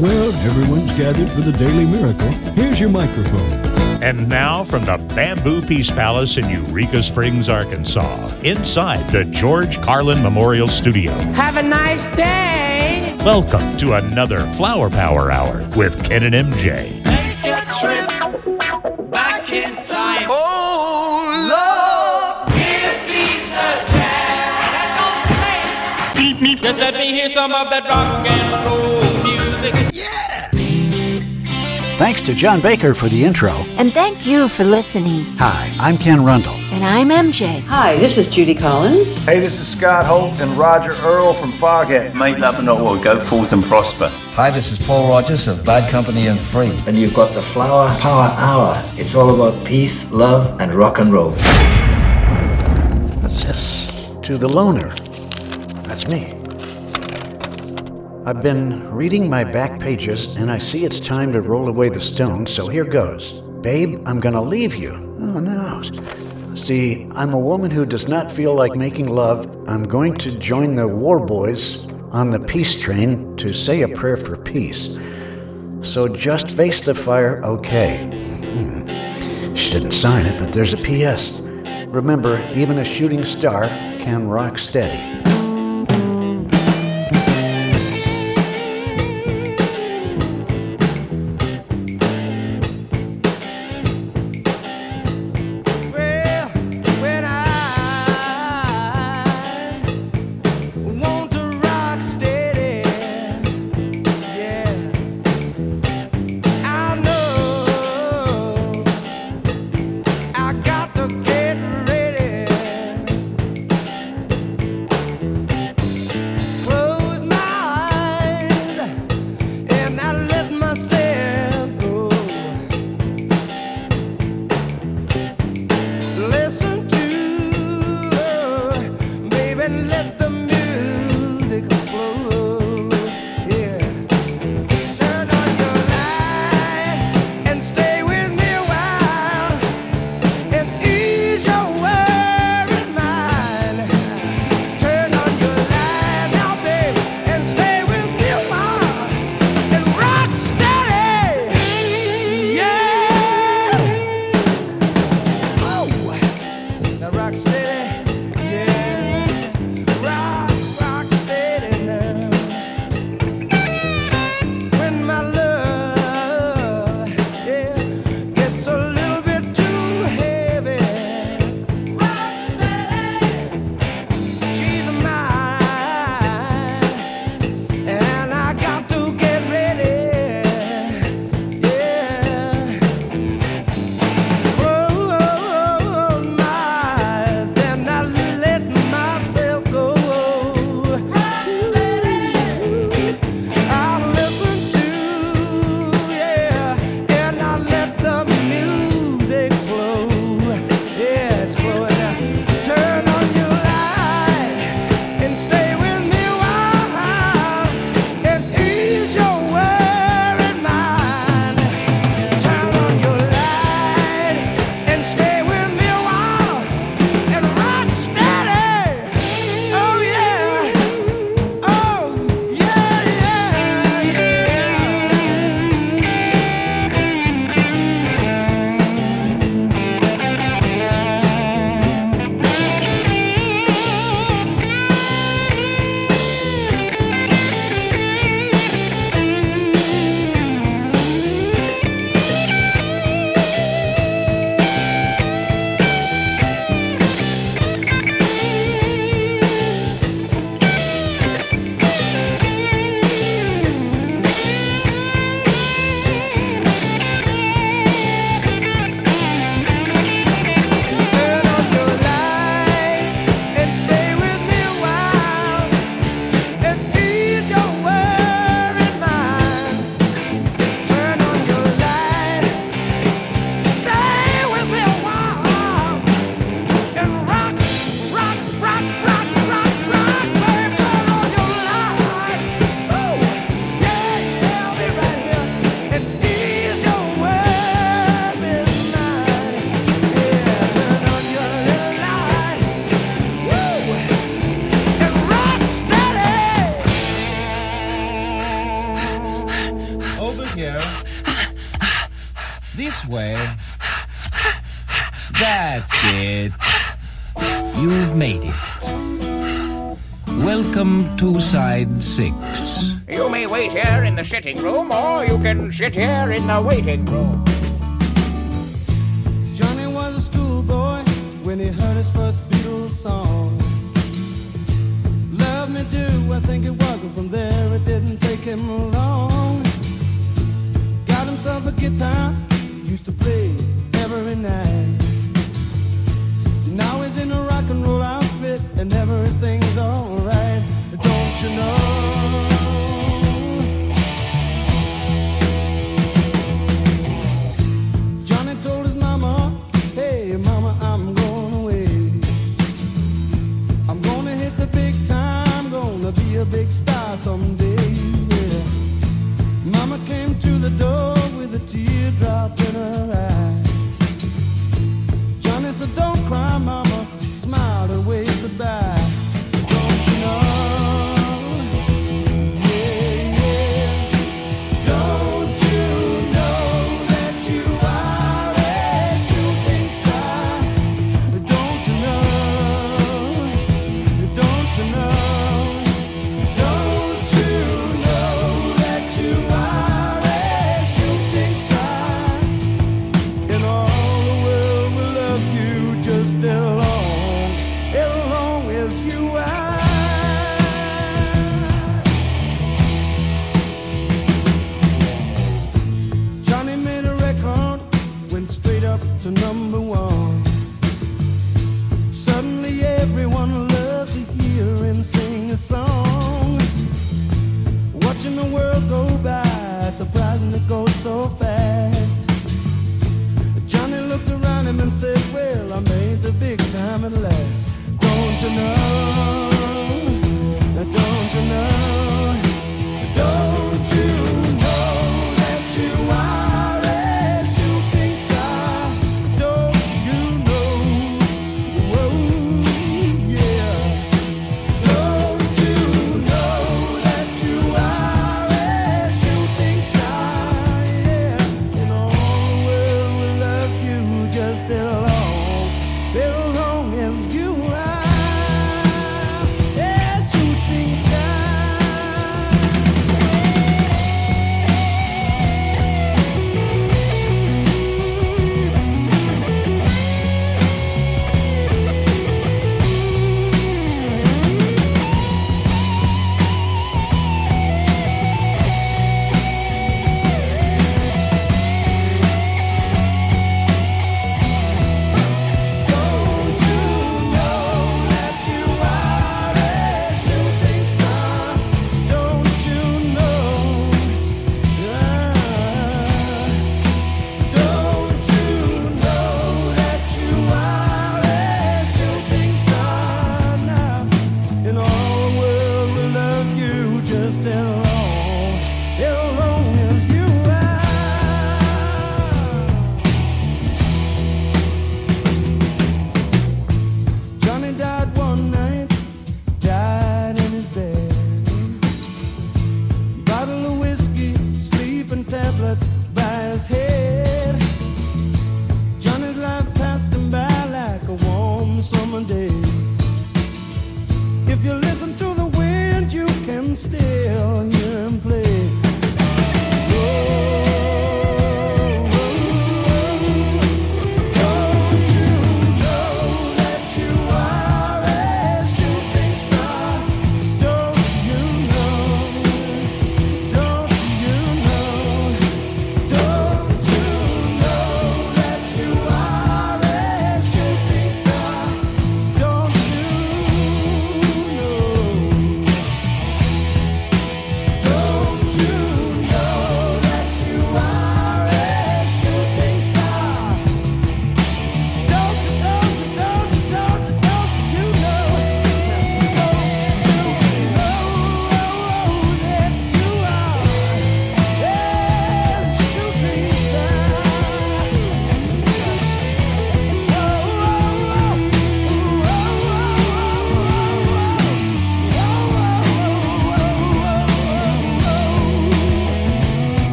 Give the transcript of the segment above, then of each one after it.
Well, everyone's gathered for the Daily Miracle. Here's your microphone. And now from the Bamboo Peace Palace in Eureka Springs, Arkansas, inside the George Carlin Memorial Studio. Have a nice day. Welcome to another Flower Power Hour with Ken and MJ. Take a trip back in time. Oh, Lord, give peace a chance. Just let me hear some of that rock and roll music. Thanks to John Baker for the intro. And thank you for listening. Hi, I'm Ken Rundle. And I'm MJ. Hi, this is Judy Collins. Hey, this is Scott Holt and Roger Earl from Foghat. Make love and not war, go forth and prosper. Hi, this is Paul Rodgers of Bad Company and Free. And you've got the Flower Power Hour. It's all about peace, love, and rock and roll. What's this? To the loner. That's me. I've been reading my back pages and I see it's time to roll away the stone, so here goes. Babe, I'm gonna leave you. Oh no. See, I'm a woman who does not feel like making love. I'm going to join the Warboys on the peace train to say a prayer for peace. So just face the fire, okay. Hmm. She didn't sign it, but there's a PS. Remember, even a shooting star can rock steady. sitting room, or you can sit here in the waiting room. Johnny was a schoolboy when he heard his first Beatles song. Love me do, I think it was, and from there.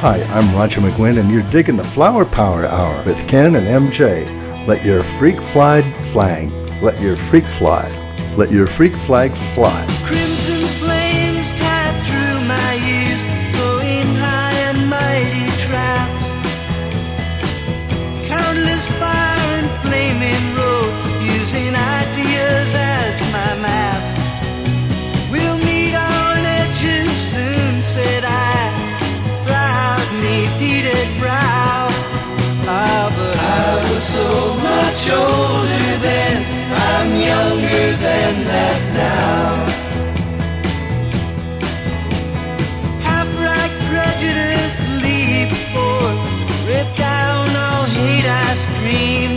Hi, I'm Roger McGuinn, and you're digging the Flower Power Hour with Ken and MJ. Let your freak flag flag. Let your freak fly. Let your freak flag fly. Crimson flames tied through my ears, flowing high and mighty trapped. Countless fire and flaming road, using ideas as my maps. We'll meet on edges soon, said I. Heated brow. Ah, but I was so much older then. I'm younger than that now. Half-right prejudice leap for rip down all hate I scream.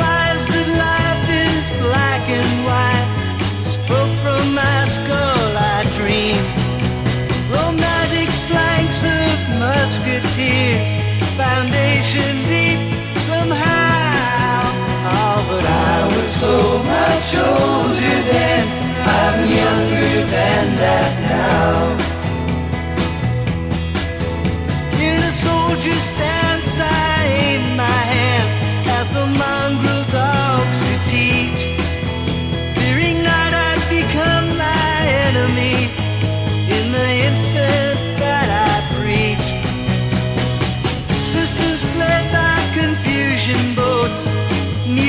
Lies that life is black and white spoke from my skull musketeers, foundation deep somehow. Oh, but I was so much older then. I'm younger than that now. In a soldier's stance, I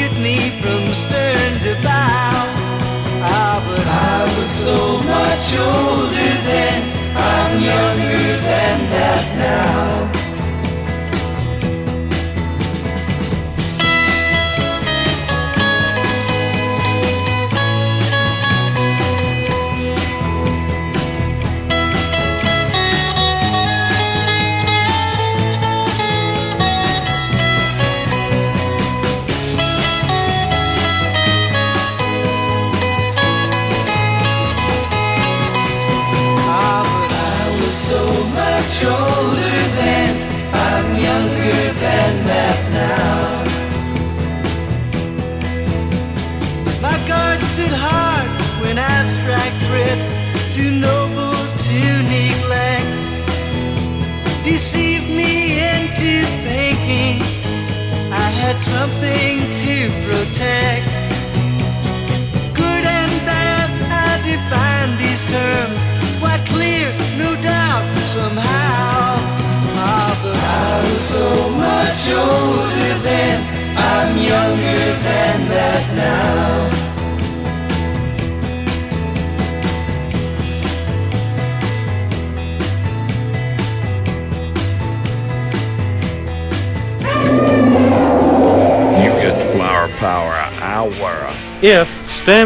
mutiny from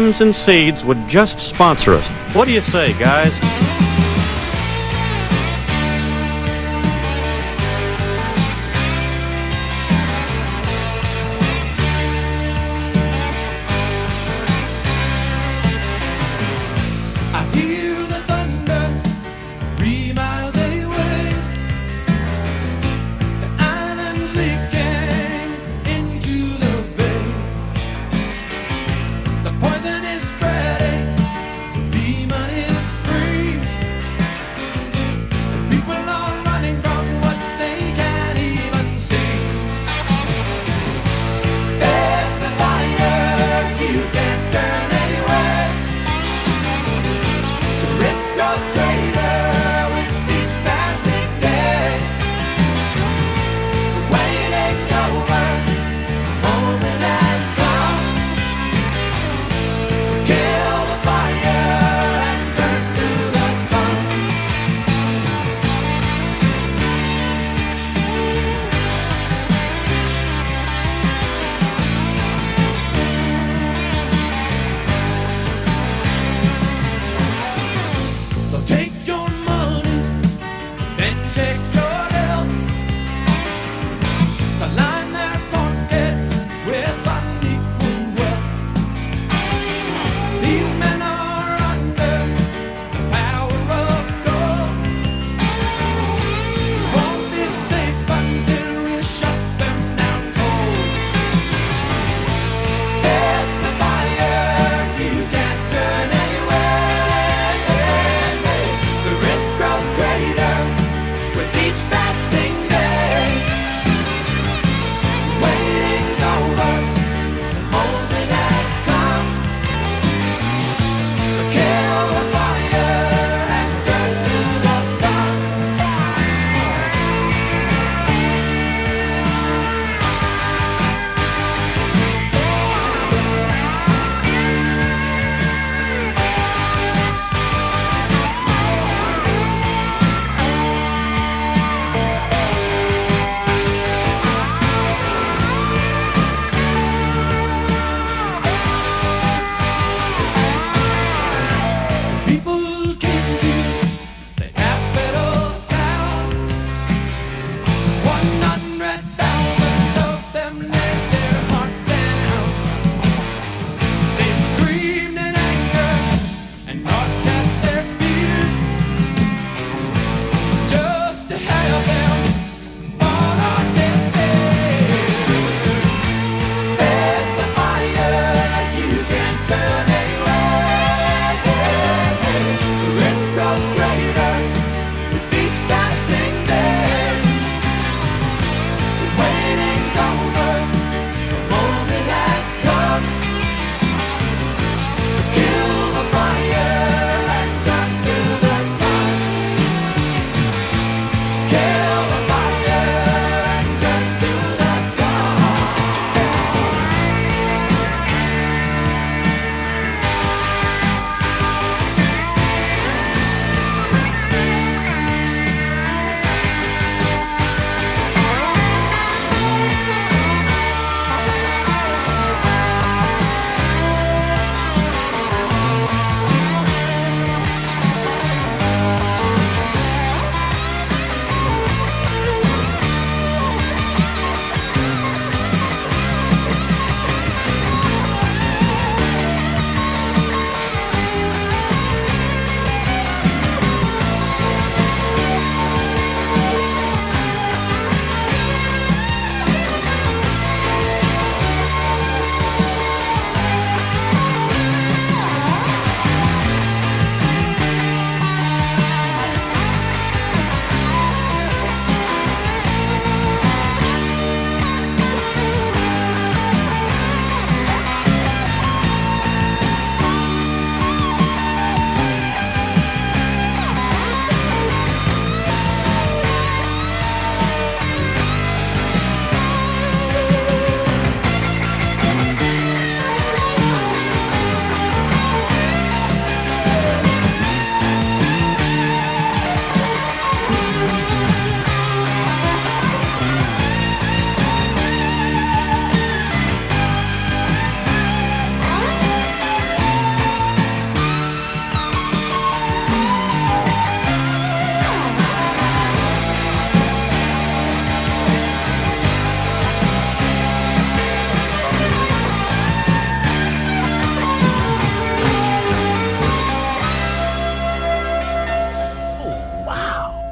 And Seeds would just sponsor us. What do you say, guys?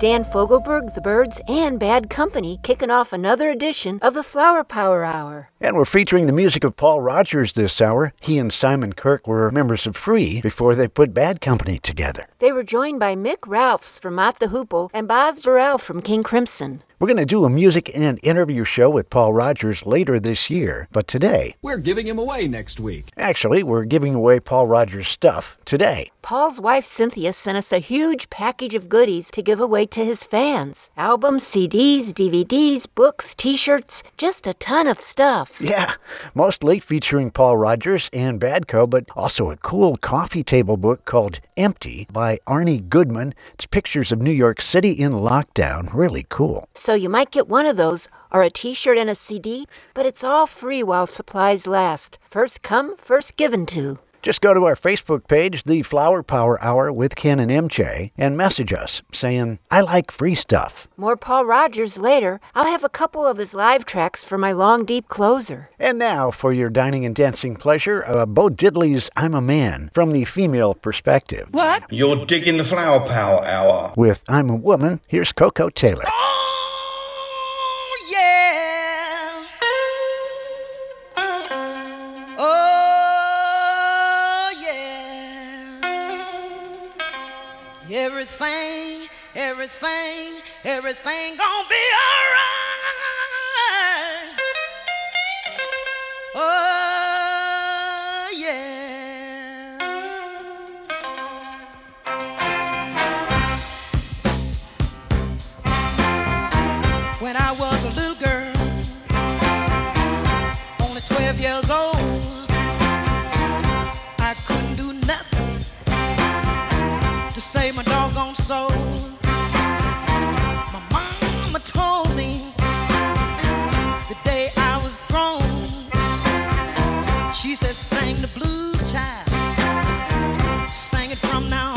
Dan Fogelberg, The Byrds, and Bad Company kicking off another edition of the Flower Power Hour. And we're featuring the music of Paul Rodgers this hour. He and Simon Kirke were members of Free before they put Bad Company together. They were joined by Mick Ralphs from Mott the Hoople and Boz Burrell from King Crimson. We're going to do a music and interview show with Paul Rodgers later this year, but today, we're giving him away next week. Actually, we're giving away Paul Rodgers stuff today. Paul's wife Cynthia sent us a huge package of goodies to give away to his fans albums, CDs, DVDs, books, t shirts, just a ton of stuff. Yeah, mostly featuring Paul Rodgers and Badco, but also a cool coffee table book called Empty by Arnie Goodman. It's pictures of New York City in lockdown. Really cool. So you might get one of those or a t shirt and a CD, but it's all free while supplies last. First come, first given to. Just go to our Facebook page, The Flower Power Hour with Ken and MJ, and message us saying, I like free stuff. More Paul Rodgers later. I'll have a couple of his live tracks for my long, deep closer. And now, for your dining and dancing pleasure, uh, Bo Diddley's I'm a Man from the female perspective. What? You're digging the Flower Power Hour. With I'm a Woman, here's Koko Taylor. everything, everything, everything gonna be alright. She said, sing the blues, child. Sing it from now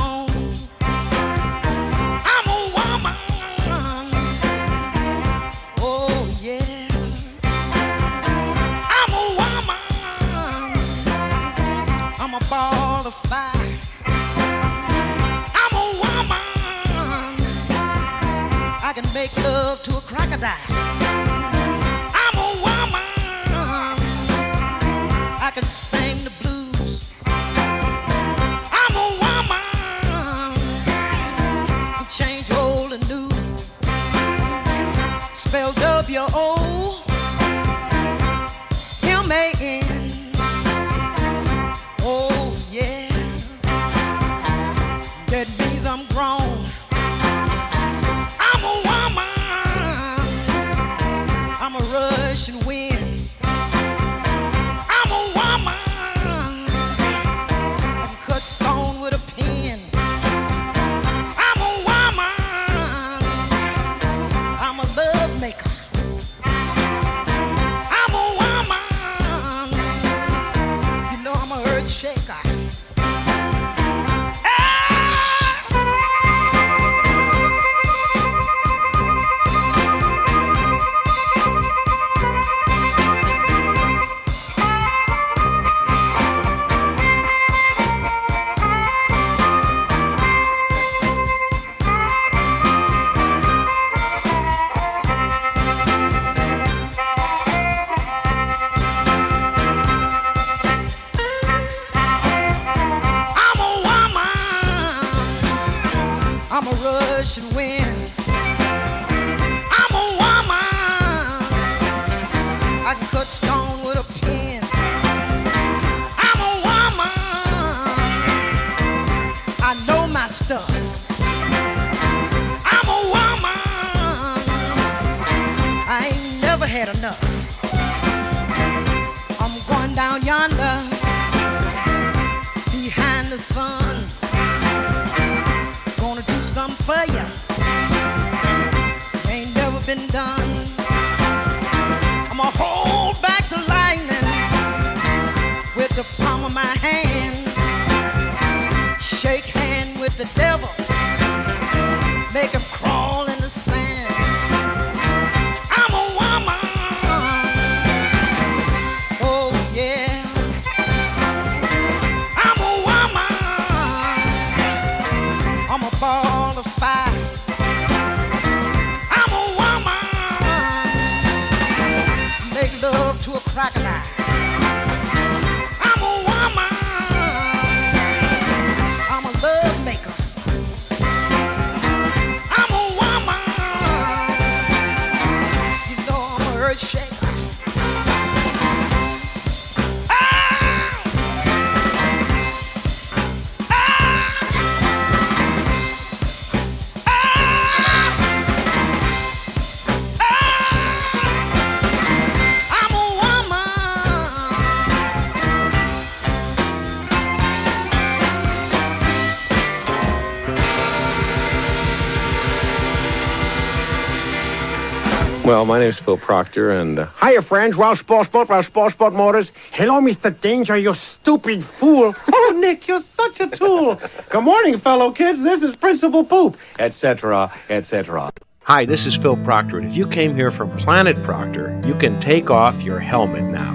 Well, my name's Phil Proctor, and uh, Hiya, friends. Ralph Spoilsport, Ralph Spoilsport Motors. Hello, Mr. Danger, you stupid fool. Oh, Nick, you're such a tool. Good morning, fellow kids. This is Principal Poop, etc., etc. Hi, this is Phil Proctor, and if you came here from Planet Proctor, you can take off your helmet now.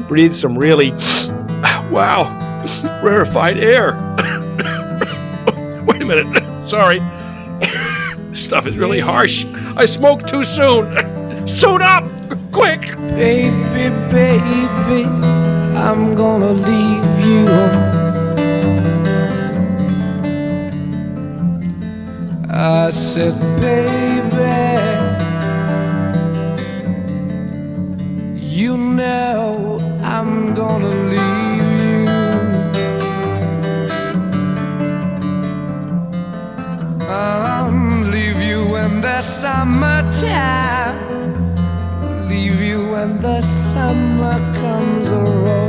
Breathe some really, wow, rarefied air. Wait a minute. Sorry. this stuff is really harsh. I smoked too soon. Suit up! Quick! Baby, baby, I'm gonna leave you. I said, baby, you know I'm gonna leave you. Uh-huh. Summertime. Leave you when the summer comes a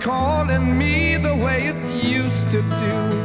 calling me the way it used to do.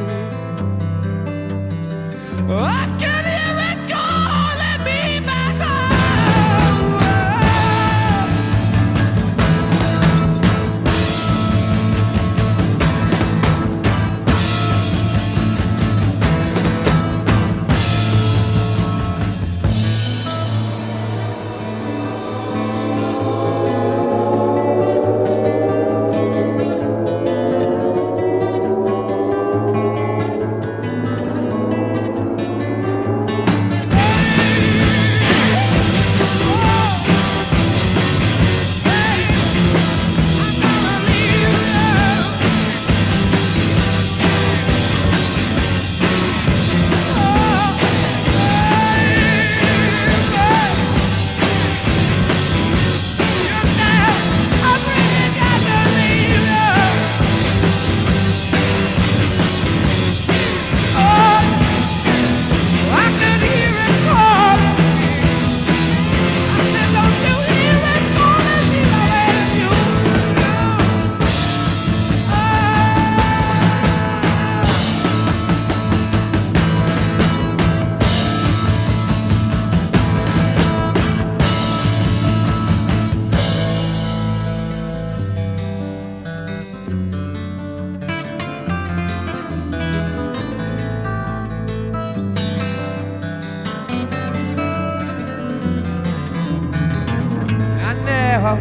Know,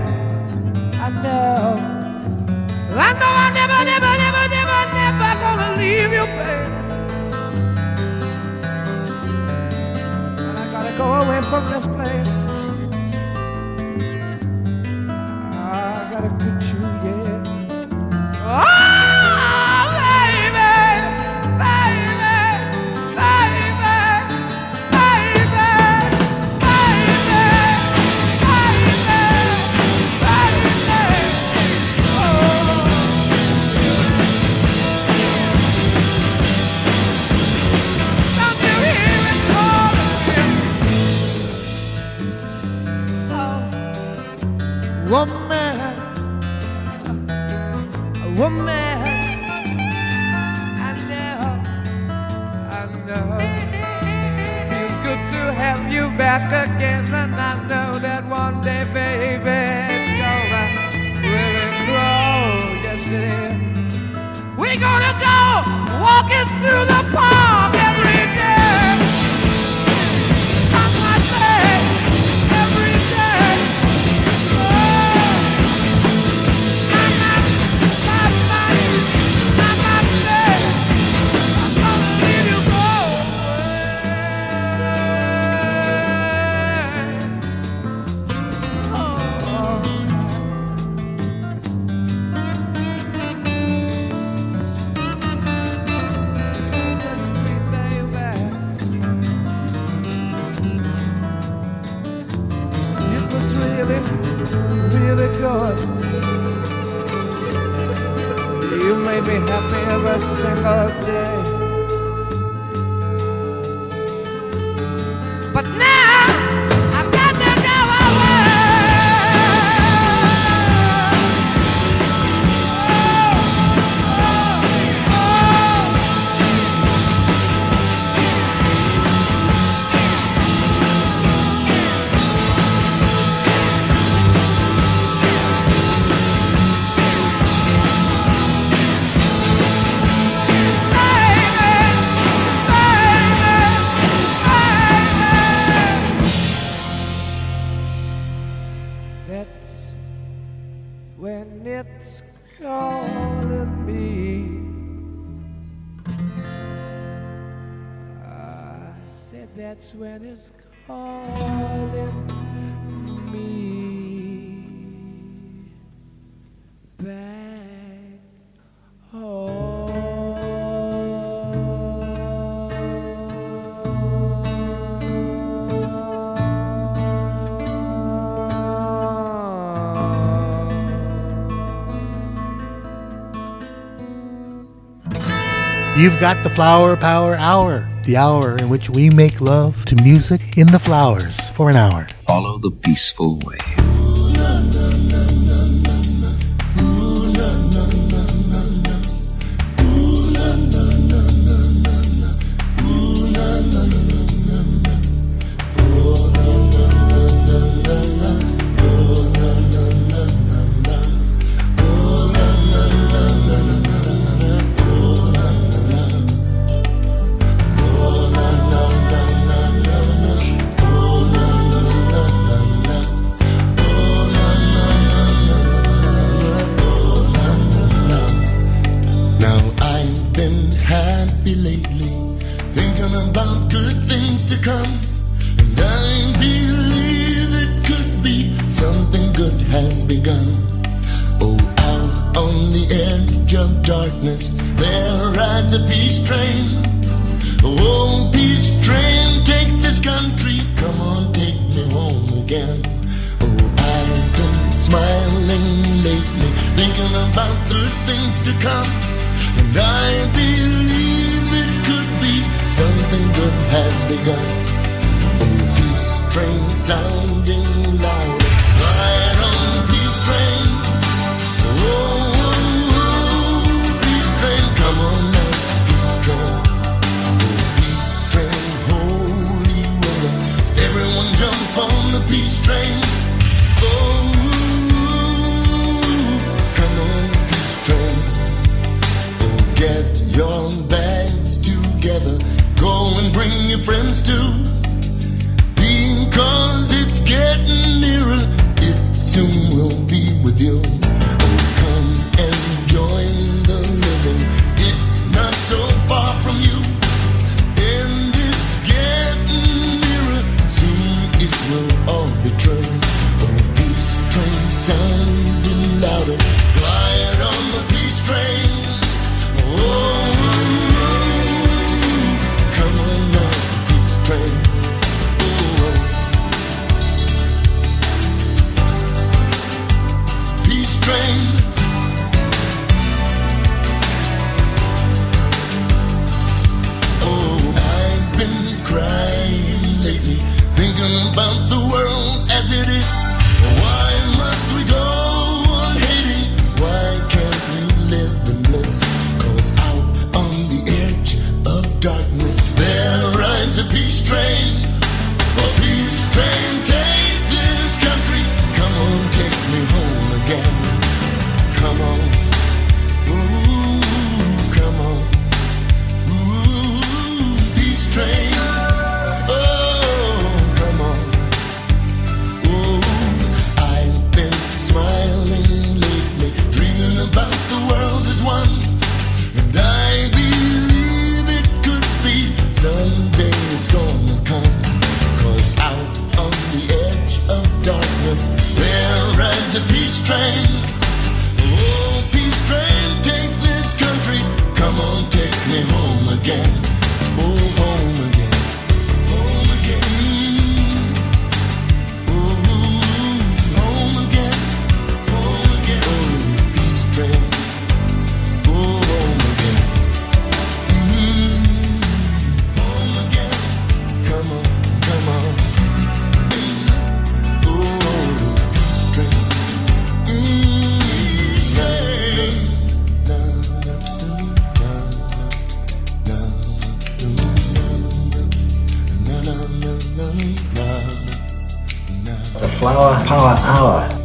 I know, I know I never, never, never, never, never gonna leave you, babe. I gotta go away from this back again, and I know that one day, baby, it's gonna really grow. Yes, it is. We're gonna go walking through the park You made me happy every single day. But now. got the Flower Power Hour, the hour in which we make love to music in the flowers for an hour. Follow the peaceful way.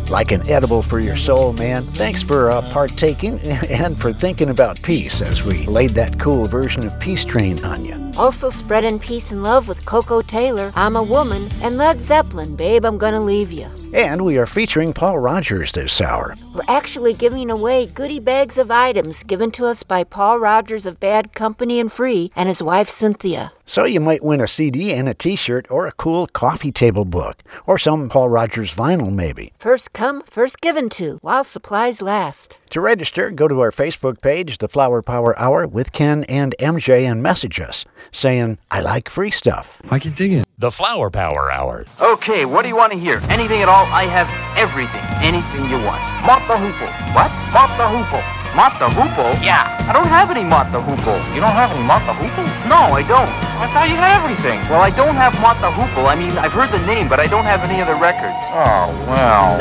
Like an edible for your soul, man. Thanks for uh, partaking and for thinking about peace as we laid that cool version of Peace Train on you. Also spreading peace and love with Koko Taylor, I'm a Woman, and Led Zeppelin, Babe, I'm Gonna Leave You. And we are featuring Paul Rodgers this hour. We're actually giving away goodie bags of items given to us by Paul Rodgers of Bad Company and Free and his wife Cynthia. So you might win a CD and a t-shirt or a cool coffee table book or some Paul Rodgers vinyl maybe. First come, first given to, while supplies last. To register, go to our Facebook page, The Flower Power Hour with Ken and MJ and message us saying, I like free stuff. I can dig it. The Flower Power Hour. Okay, what do you want to hear? Anything at all? I have everything. Anything you want. Mott the Hoople. What? Mott the Hoople. Mott the Hoople? Yeah. I don't have any Mott the Hoople. You don't have any Mott the Hoople? No, I don't. I thought you had everything. Well, I don't have Mott the Hoople. I mean, I've heard the name, but I don't have any other records. Oh, well.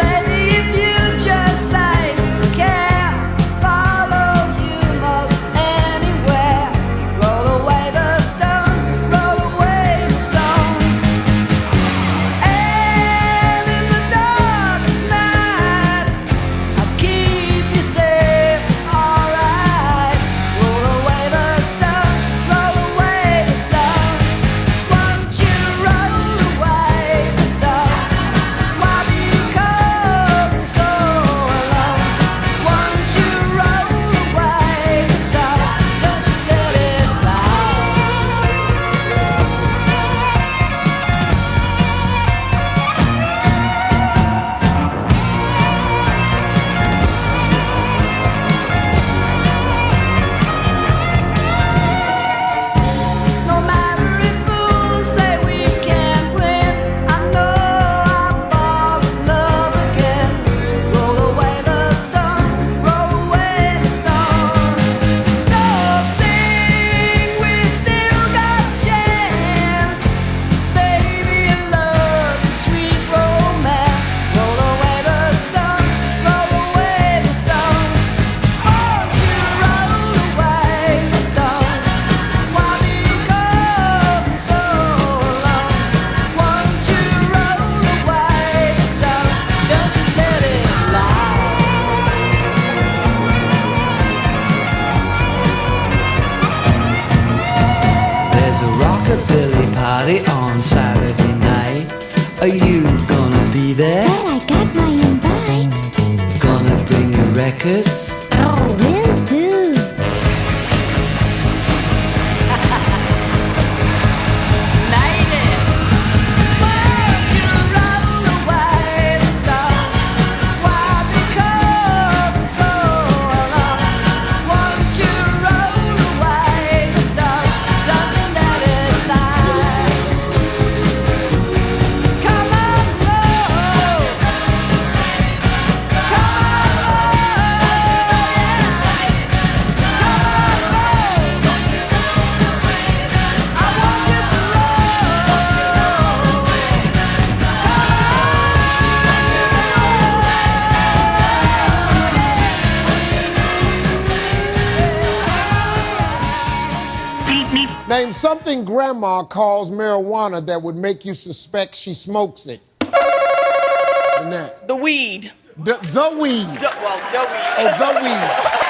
Name something grandma calls marijuana that would make you suspect she smokes it. The weed. The, the weed. well, the weed. Oh, the weed.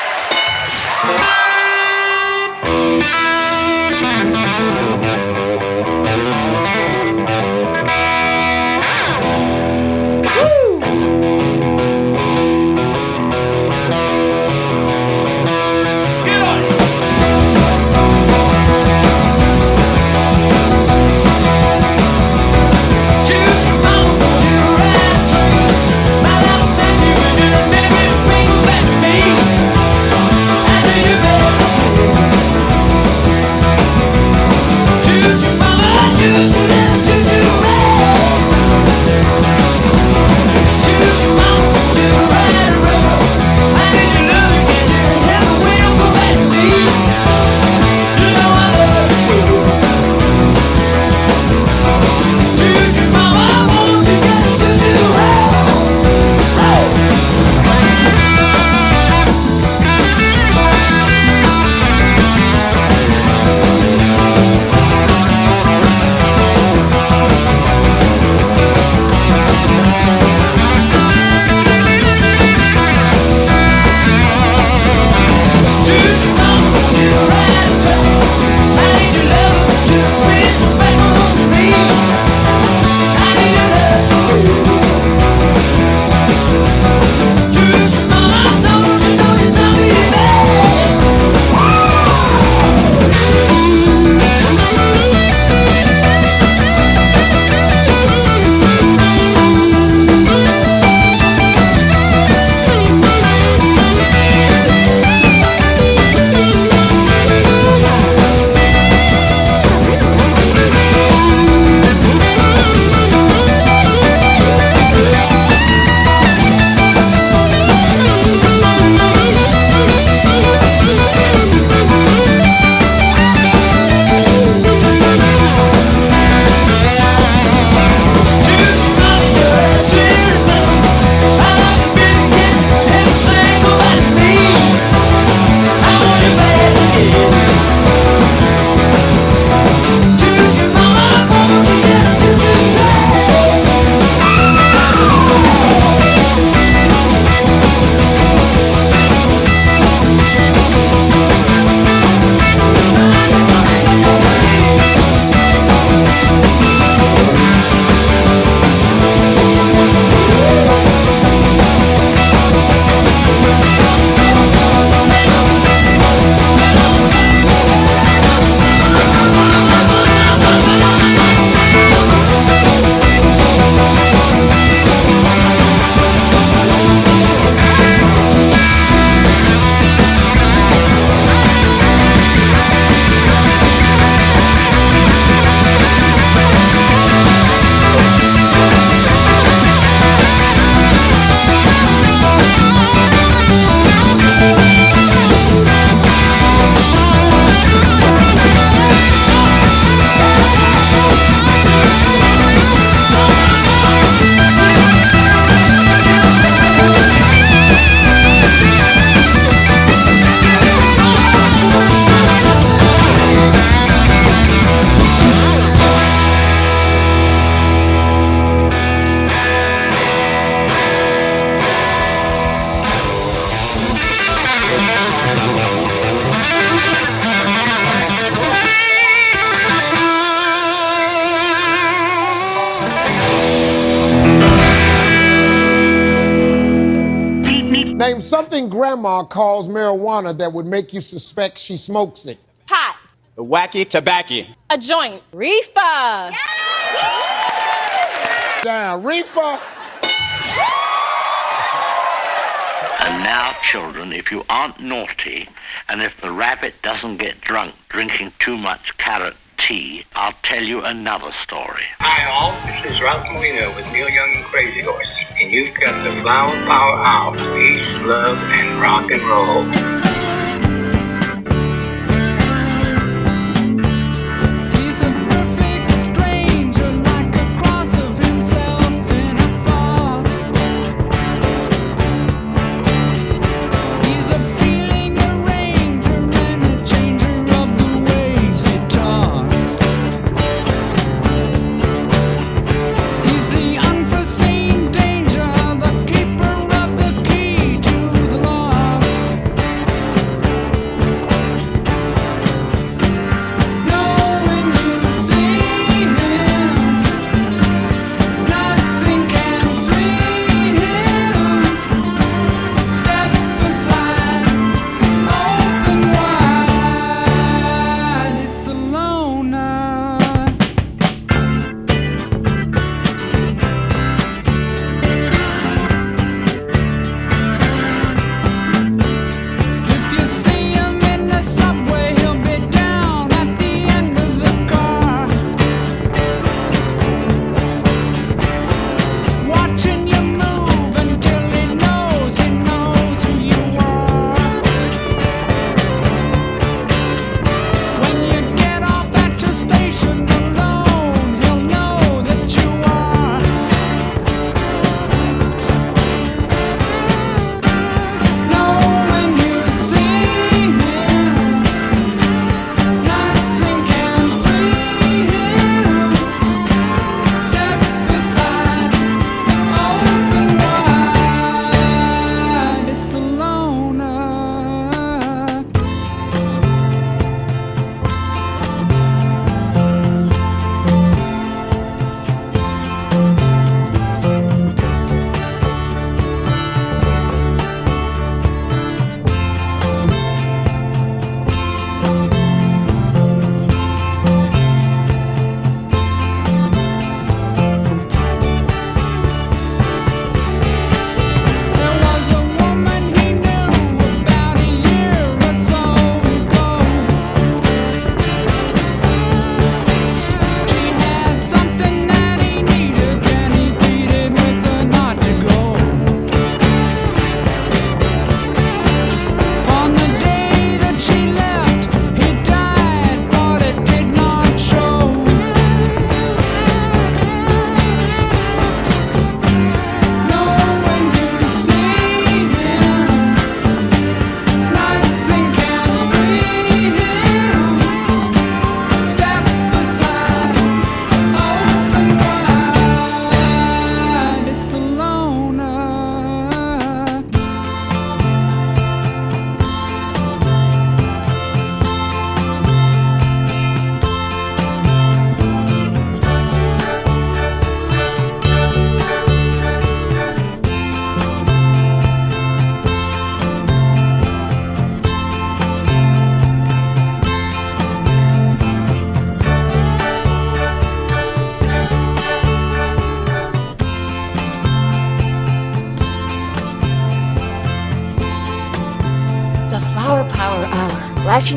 Grandma calls marijuana that would make you suspect she smokes it. Pot. Wacky tobacco. A joint. Reefer. Down. Reefer. And now, children, if you aren't naughty, and if the rabbit doesn't get drunk drinking too much carrot tea, I'll tell you another story. Hi all, this is Ralph Molina with Neil Young and Crazy Horse, and you've got the Flower Power Hour. Peace, love, and rock and roll.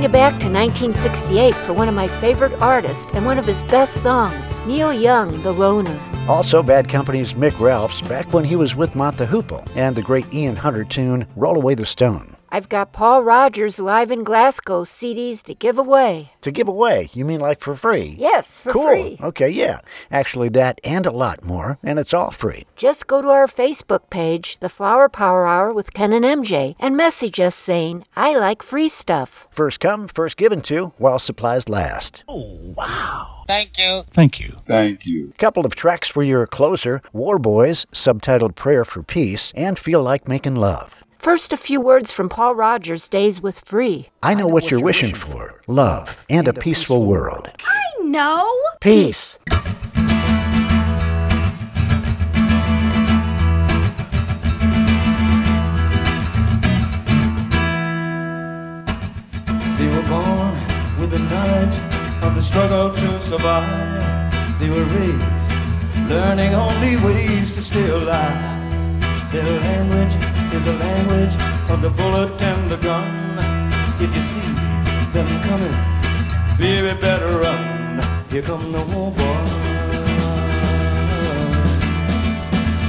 Flashing you back to 1968 for one of my favorite artists and one of his best songs, Neil Young, The Loner. Also, Bad Company's Mick Ralphs back when he was with Mott the and the great Ian Hunter tune Roll Away the Stone. I've got Paul Rodgers live in Glasgow CDs to give away. To give away, you mean like for free? Yes, for free. cool. free. Okay, yeah. Actually, that and a lot more, and it's all free. Just go to our Facebook page, The Flower Power Hour with Ken and MJ, and message us saying, I like free stuff. First come, first given to, while supplies last. Oh, wow. Thank you. Thank you. Thank you. Couple of tracks for your closer Warboys, subtitled Prayer for Peace, and Feel Like Making Love. First, a few words from Paul Rodgers' Days with Free. I know what you're wishing for love and a peaceful world. I know! Peace! They were born with the knowledge of the struggle to survive. They were raised learning only ways to stay alive. Their language is the language of the bullet and the gun. If you see them coming, baby, better run. Here come the war boys.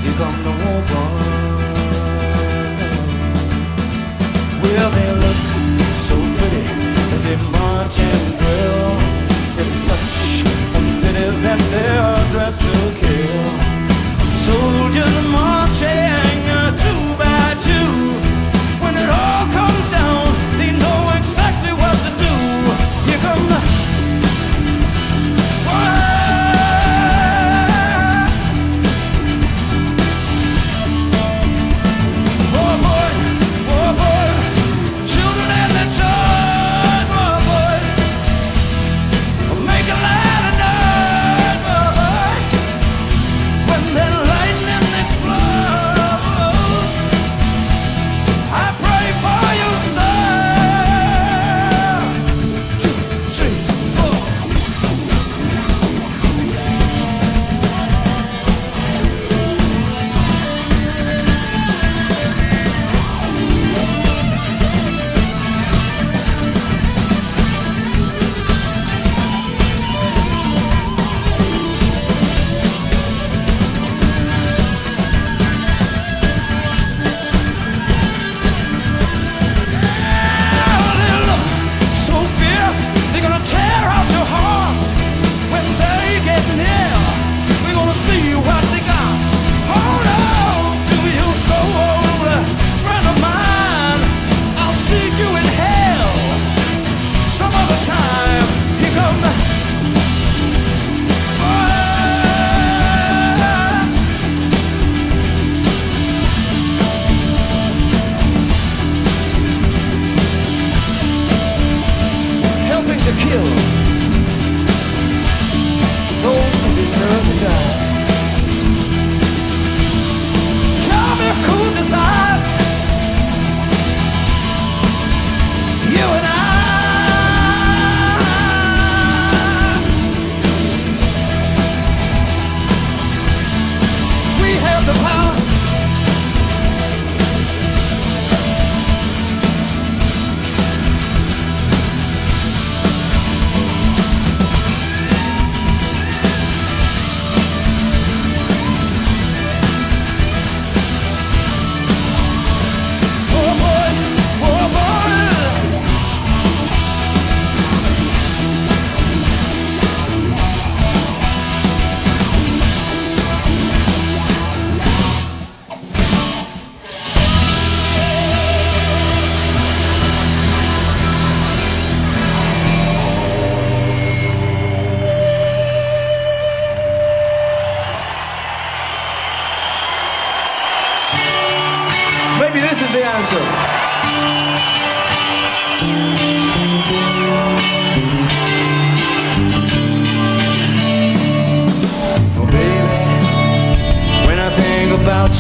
Here come the war. Well, they look so pretty as they march and drill. It's such a pity that they're dressed to kill. Soldiers marching. Yıkımlar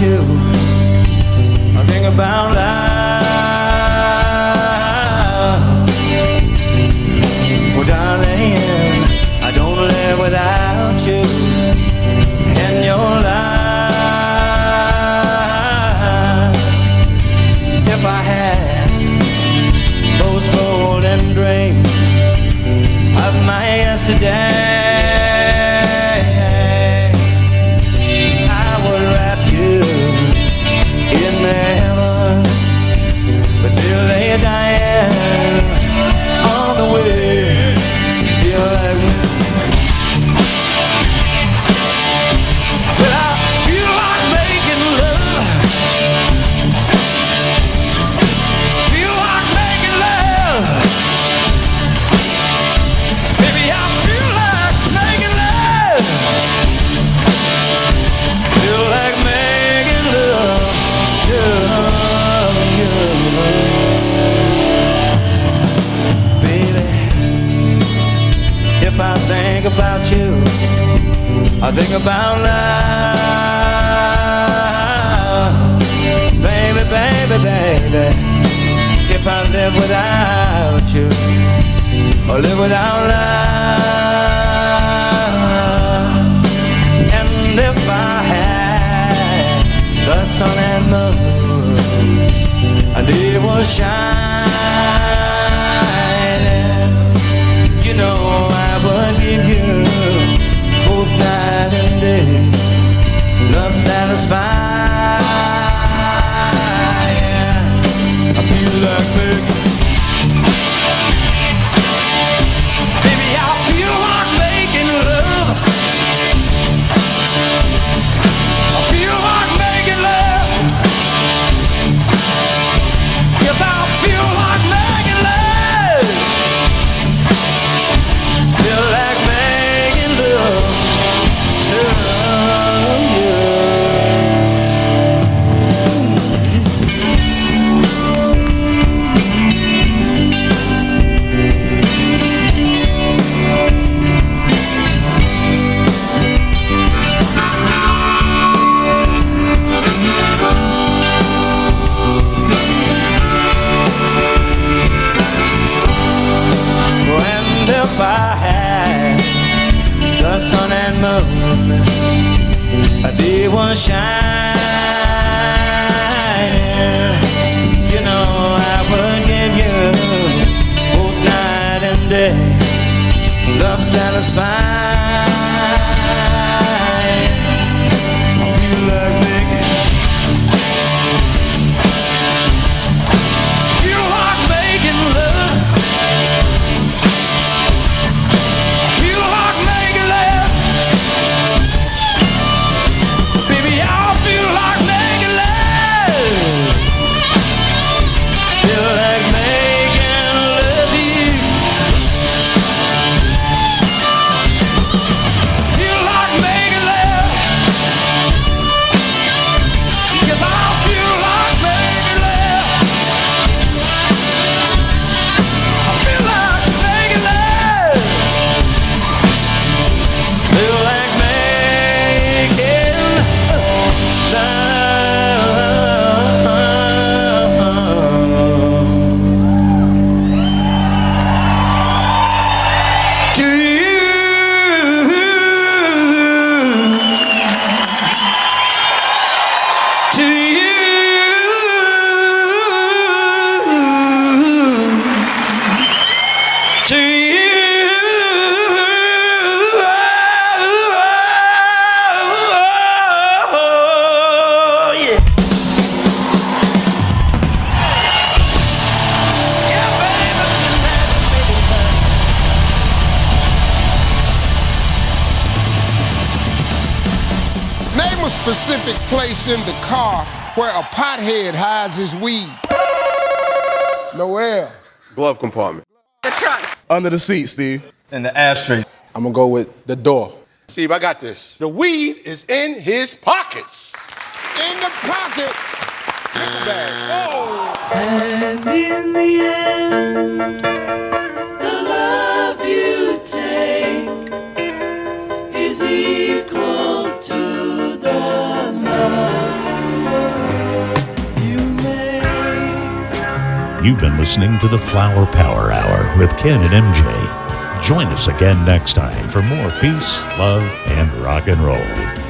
you. God's is weed. No air. Glove compartment. The trunk. Under the seat, Steve. In the ashtray. I'm gonna go with the door. Steve, I got this. The weed is in his pockets. In the pocket. Oh. And in the end. You've been listening to the Flower Power Hour with Ken and MJ. Join us again next time for more peace, love, and rock and roll.